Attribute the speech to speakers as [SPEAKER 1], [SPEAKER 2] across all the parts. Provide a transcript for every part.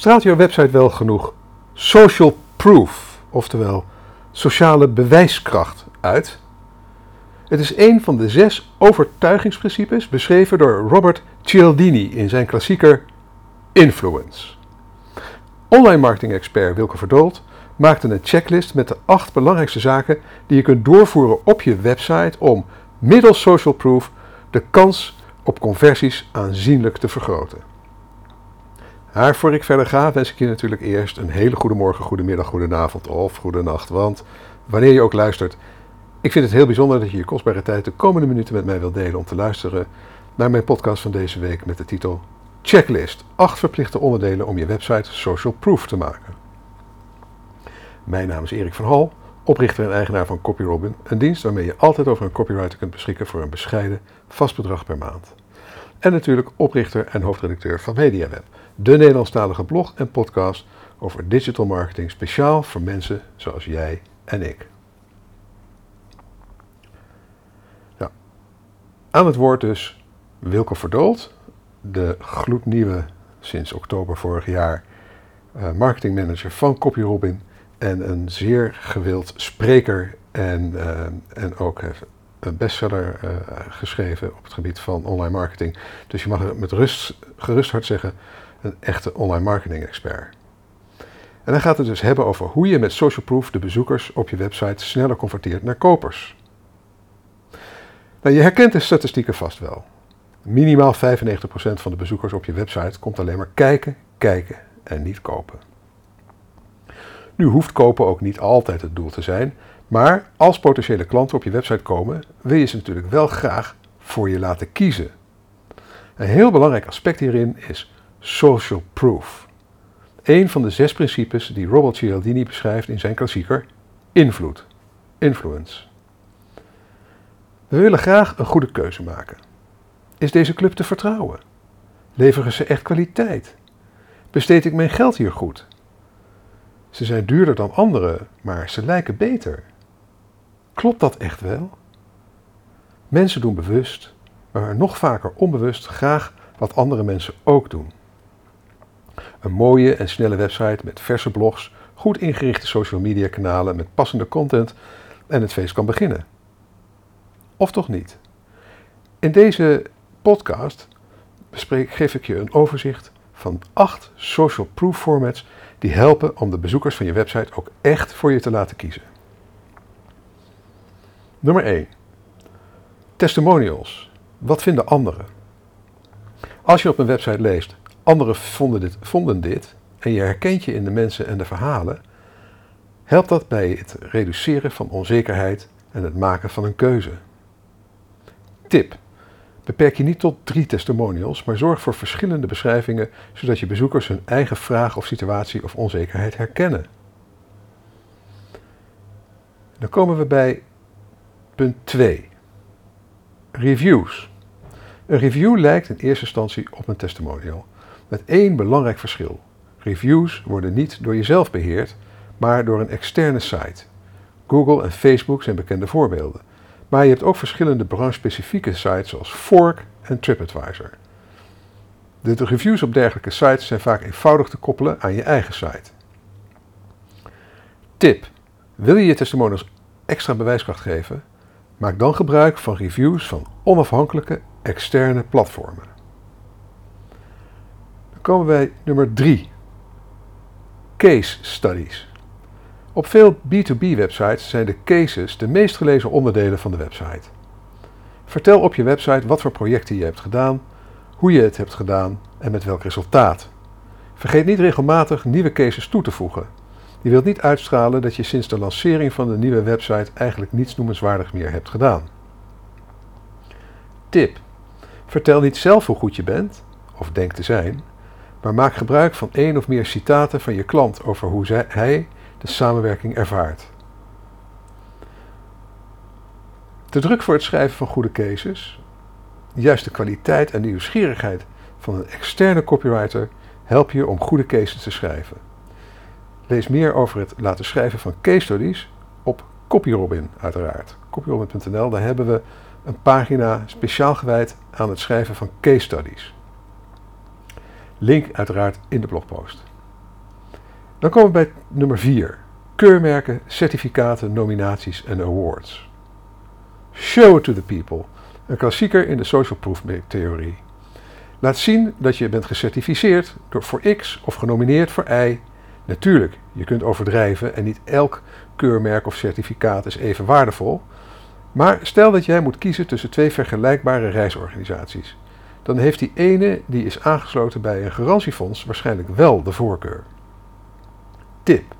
[SPEAKER 1] Straalt jouw website wel genoeg social proof, oftewel sociale bewijskracht, uit? Het is een van de zes overtuigingsprincipes beschreven door Robert Cialdini in zijn klassieker Influence. Online marketing expert Wilke Verdoold maakte een checklist met de acht belangrijkste zaken die je kunt doorvoeren op je website om middels social proof de kans op conversies aanzienlijk te vergroten. Maar voor ik verder ga, wens ik je natuurlijk eerst een hele goede morgen, goede middag, goede avond of goede nacht. Want wanneer je ook luistert, ik vind het heel bijzonder dat je je kostbare tijd de komende minuten met mij wilt delen om te luisteren naar mijn podcast van deze week met de titel Checklist: 8 verplichte onderdelen om je website social proof te maken. Mijn naam is Erik van Hal, oprichter en eigenaar van CopyRobin, een dienst waarmee je altijd over een copywriter kunt beschikken voor een bescheiden vast bedrag per maand. En natuurlijk oprichter en hoofdredacteur van MediaWeb, de Nederlandstalige blog en podcast over digital marketing speciaal voor mensen zoals jij en ik. Aan het woord dus Wilke Verdoold, de gloednieuwe sinds oktober vorig jaar uh, marketingmanager van CopyRobin en een zeer gewild spreker en, uh, en ook een bestseller uh, geschreven op het gebied van online marketing. Dus je mag met rust, gerust hart zeggen, een echte online marketing expert. En dan gaat het dus hebben over hoe je met social proof de bezoekers op je website sneller converteert naar kopers. Nou, je herkent de statistieken vast wel. Minimaal 95% van de bezoekers op je website komt alleen maar kijken, kijken en niet kopen. Nu hoeft kopen ook niet altijd het doel te zijn, maar als potentiële klanten op je website komen, wil je ze natuurlijk wel graag voor je laten kiezen. Een heel belangrijk aspect hierin is social proof. Een van de zes principes die Robert Cialdini beschrijft in zijn klassieker Invloed, Influence. We willen graag een goede keuze maken. Is deze club te vertrouwen? Leveren ze echt kwaliteit? Besteed ik mijn geld hier goed? Ze zijn duurder dan andere, maar ze lijken beter. Klopt dat echt wel? Mensen doen bewust, maar nog vaker onbewust graag wat andere mensen ook doen. Een mooie en snelle website met verse blogs, goed ingerichte social media kanalen met passende content en het feest kan beginnen. Of toch niet? In deze podcast bespreek, geef ik je een overzicht van acht social proof formats die helpen om de bezoekers van je website ook echt voor je te laten kiezen. Nummer 1. Testimonials. Wat vinden anderen? Als je op een website leest, anderen vonden dit, vonden dit en je herkent je in de mensen en de verhalen, helpt dat bij het reduceren van onzekerheid en het maken van een keuze. Tip. Beperk je niet tot drie testimonials, maar zorg voor verschillende beschrijvingen, zodat je bezoekers hun eigen vraag of situatie of onzekerheid herkennen. Dan komen we bij punt 2. Reviews. Een review lijkt in eerste instantie op een testimonial, met één belangrijk verschil. Reviews worden niet door jezelf beheerd, maar door een externe site. Google en Facebook zijn bekende voorbeelden. Maar je hebt ook verschillende branchespecifieke sites zoals Fork en TripAdvisor. De reviews op dergelijke sites zijn vaak eenvoudig te koppelen aan je eigen site. Tip: Wil je je testimonials extra bewijskracht geven? Maak dan gebruik van reviews van onafhankelijke externe platformen. Dan komen wij nummer 3. Case studies. Op veel B2B-websites zijn de cases de meest gelezen onderdelen van de website. Vertel op je website wat voor projecten je hebt gedaan, hoe je het hebt gedaan en met welk resultaat. Vergeet niet regelmatig nieuwe cases toe te voegen. Je wilt niet uitstralen dat je sinds de lancering van de nieuwe website eigenlijk niets noemenswaardig meer hebt gedaan. Tip: Vertel niet zelf hoe goed je bent, of denkt te zijn, maar maak gebruik van één of meer citaten van je klant over hoe zij, hij de samenwerking ervaart. De druk voor het schrijven van goede cases, juist de kwaliteit en nieuwsgierigheid van een externe copywriter helpen je om goede cases te schrijven. Lees meer over het laten schrijven van case studies op CopyRobin uiteraard. Copyrobin.nl, daar hebben we een pagina speciaal gewijd aan het schrijven van case studies. Link uiteraard in de blogpost. Dan komen we bij nummer 4. Keurmerken, certificaten, nominaties en awards. Show it to the people. Een klassieker in de social proof theorie. Laat zien dat je bent gecertificeerd door voor X of genomineerd voor Y. Natuurlijk, je kunt overdrijven en niet elk keurmerk of certificaat is even waardevol. Maar stel dat jij moet kiezen tussen twee vergelijkbare reisorganisaties. Dan heeft die ene die is aangesloten bij een garantiefonds waarschijnlijk wel de voorkeur. Tip.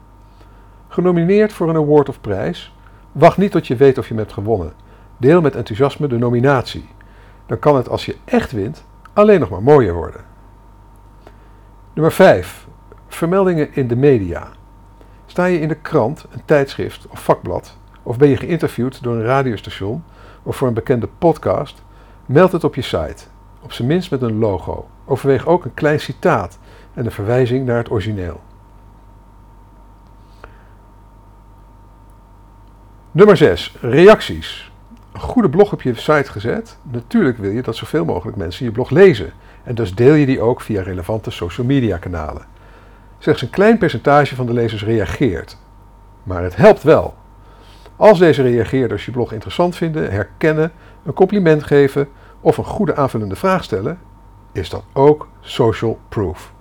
[SPEAKER 1] Genomineerd voor een award of prijs? Wacht niet tot je weet of je hebt gewonnen. Deel met enthousiasme de nominatie. Dan kan het als je echt wint alleen nog maar mooier worden. Nummer 5. Vermeldingen in de media. Sta je in de krant, een tijdschrift of vakblad, of ben je geïnterviewd door een radiostation of voor een bekende podcast, meld het op je site, op zijn minst met een logo. Overweeg ook een klein citaat en een verwijzing naar het origineel. Nummer 6. Reacties. Een goede blog op je site gezet. Natuurlijk wil je dat zoveel mogelijk mensen je blog lezen. En dus deel je die ook via relevante social media kanalen. Slechts een klein percentage van de lezers reageert. Maar het helpt wel. Als deze reageerders je blog interessant vinden, herkennen, een compliment geven of een goede aanvullende vraag stellen, is dat ook social proof.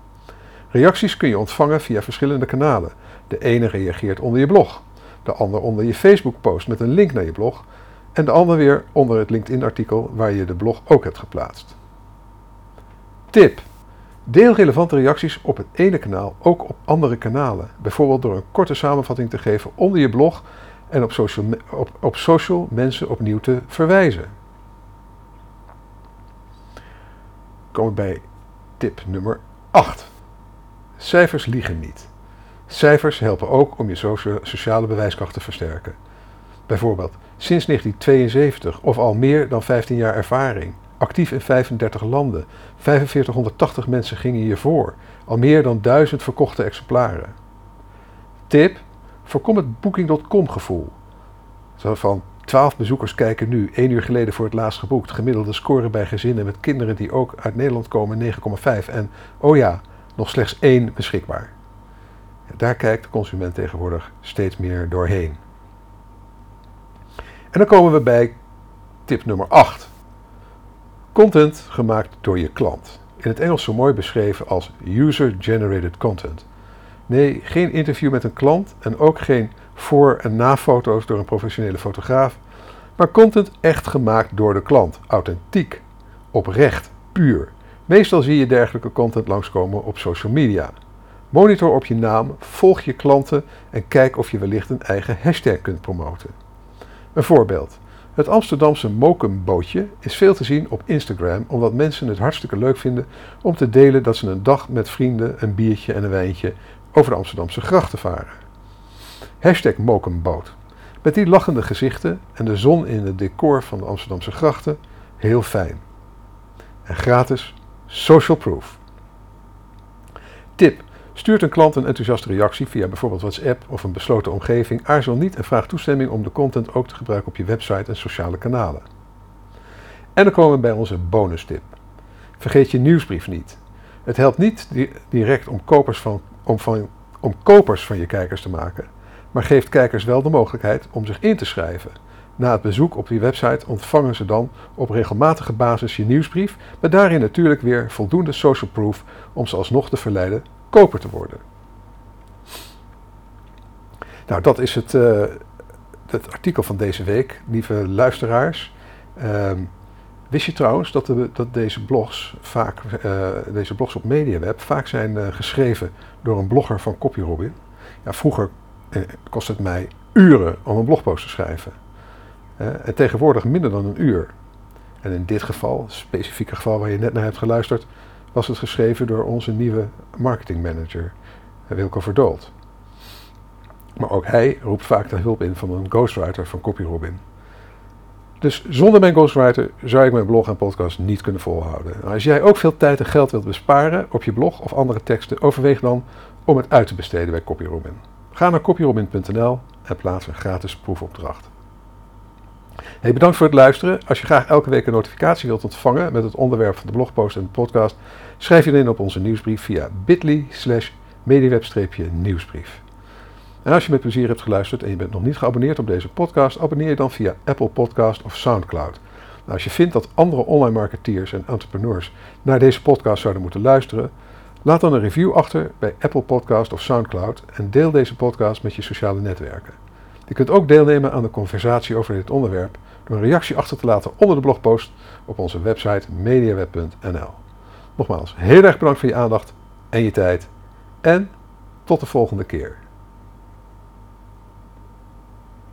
[SPEAKER 1] Reacties kun je ontvangen via verschillende kanalen. De ene reageert onder je blog, de ander onder je Facebook-post met een link naar je blog en de ander weer onder het LinkedIn-artikel waar je de blog ook hebt geplaatst. Tip: Deel relevante reacties op het ene kanaal ook op andere kanalen, bijvoorbeeld door een korte samenvatting te geven onder je blog en op social, op, op social mensen opnieuw te verwijzen. Komen we bij tip nummer 8. Cijfers liegen niet. Cijfers helpen ook om je sociale bewijskracht te versterken. Bijvoorbeeld sinds 1972 of al meer dan 15 jaar ervaring. Actief in 35 landen. 4580 mensen gingen hiervoor. Al meer dan 1000 verkochte exemplaren. Tip: voorkom het Booking.com gevoel. Zo van 12 bezoekers kijken nu, 1 uur geleden voor het laatst geboekt. Gemiddelde score bij gezinnen met kinderen die ook uit Nederland komen 9,5. En oh ja, nog slechts één beschikbaar. Daar kijkt de consument tegenwoordig steeds meer doorheen. En dan komen we bij tip nummer 8. Content gemaakt door je klant. In het Engels zo mooi beschreven als user-generated content. Nee, geen interview met een klant en ook geen voor- en na-foto's door een professionele fotograaf, maar content echt gemaakt door de klant. Authentiek, oprecht, puur. Meestal zie je dergelijke content langskomen op social media. Monitor op je naam, volg je klanten en kijk of je wellicht een eigen hashtag kunt promoten. Een voorbeeld. Het Amsterdamse mokumbootje is veel te zien op Instagram omdat mensen het hartstikke leuk vinden om te delen dat ze een dag met vrienden een biertje en een wijntje over de Amsterdamse grachten varen. Hashtag mokumboot. Met die lachende gezichten en de zon in het decor van de Amsterdamse grachten, heel fijn. En gratis social proof. Tip. Stuurt een klant een enthousiaste reactie via bijvoorbeeld WhatsApp of een besloten omgeving, aarzel niet en vraag toestemming om de content ook te gebruiken op je website en sociale kanalen. En dan komen we bij onze bonus tip. Vergeet je nieuwsbrief niet. Het helpt niet direct om kopers van, om, van, om kopers van je kijkers te maken, maar geeft kijkers wel de mogelijkheid om zich in te schrijven. Na het bezoek op je website ontvangen ze dan op regelmatige basis je nieuwsbrief, met daarin natuurlijk weer voldoende social proof om ze alsnog te verleiden koper te worden. Nou, dat is het, uh, het artikel van deze week, lieve luisteraars. Uh, wist je trouwens dat, dat deze blogs vaak, uh, deze blogs op MediaWeb vaak zijn uh, geschreven door een blogger van CopyRobin? Ja, vroeger kostte het mij uren om een blogpost te schrijven. en tegenwoordig minder dan een uur. En in dit geval, het specifieke geval waar je net naar hebt geluisterd, was het geschreven door onze nieuwe marketingmanager, Wilco Verdoold. Maar ook hij roept vaak de hulp in van een ghostwriter van CopyRobin. Dus zonder mijn ghostwriter zou ik mijn blog en podcast niet kunnen volhouden. Als jij ook veel tijd en geld wilt besparen op je blog of andere teksten, overweeg dan om het uit te besteden bij CopyRobin. Ga naar copyrobin.nl en plaats een gratis proefopdracht. Hey, bedankt voor het luisteren. Als je graag elke week een notificatie wilt ontvangen met het onderwerp van de blogpost en de podcast, schrijf je dan in op onze nieuwsbrief via bit.ly slash mediaweb-nieuwsbrief. En als je met plezier hebt geluisterd en je bent nog niet geabonneerd op deze podcast, abonneer je dan via Apple Podcast of SoundCloud. Nou, als je vindt dat andere online marketeers en entrepreneurs naar deze podcast zouden moeten luisteren, laat dan een review achter bij Apple Podcast of SoundCloud en deel deze podcast met je sociale netwerken. Je kunt ook deelnemen aan de conversatie over dit onderwerp door een reactie achter te laten onder de blogpost op onze website mediaweb.nl. Nogmaals, heel erg bedankt voor je aandacht en je tijd en tot de volgende keer.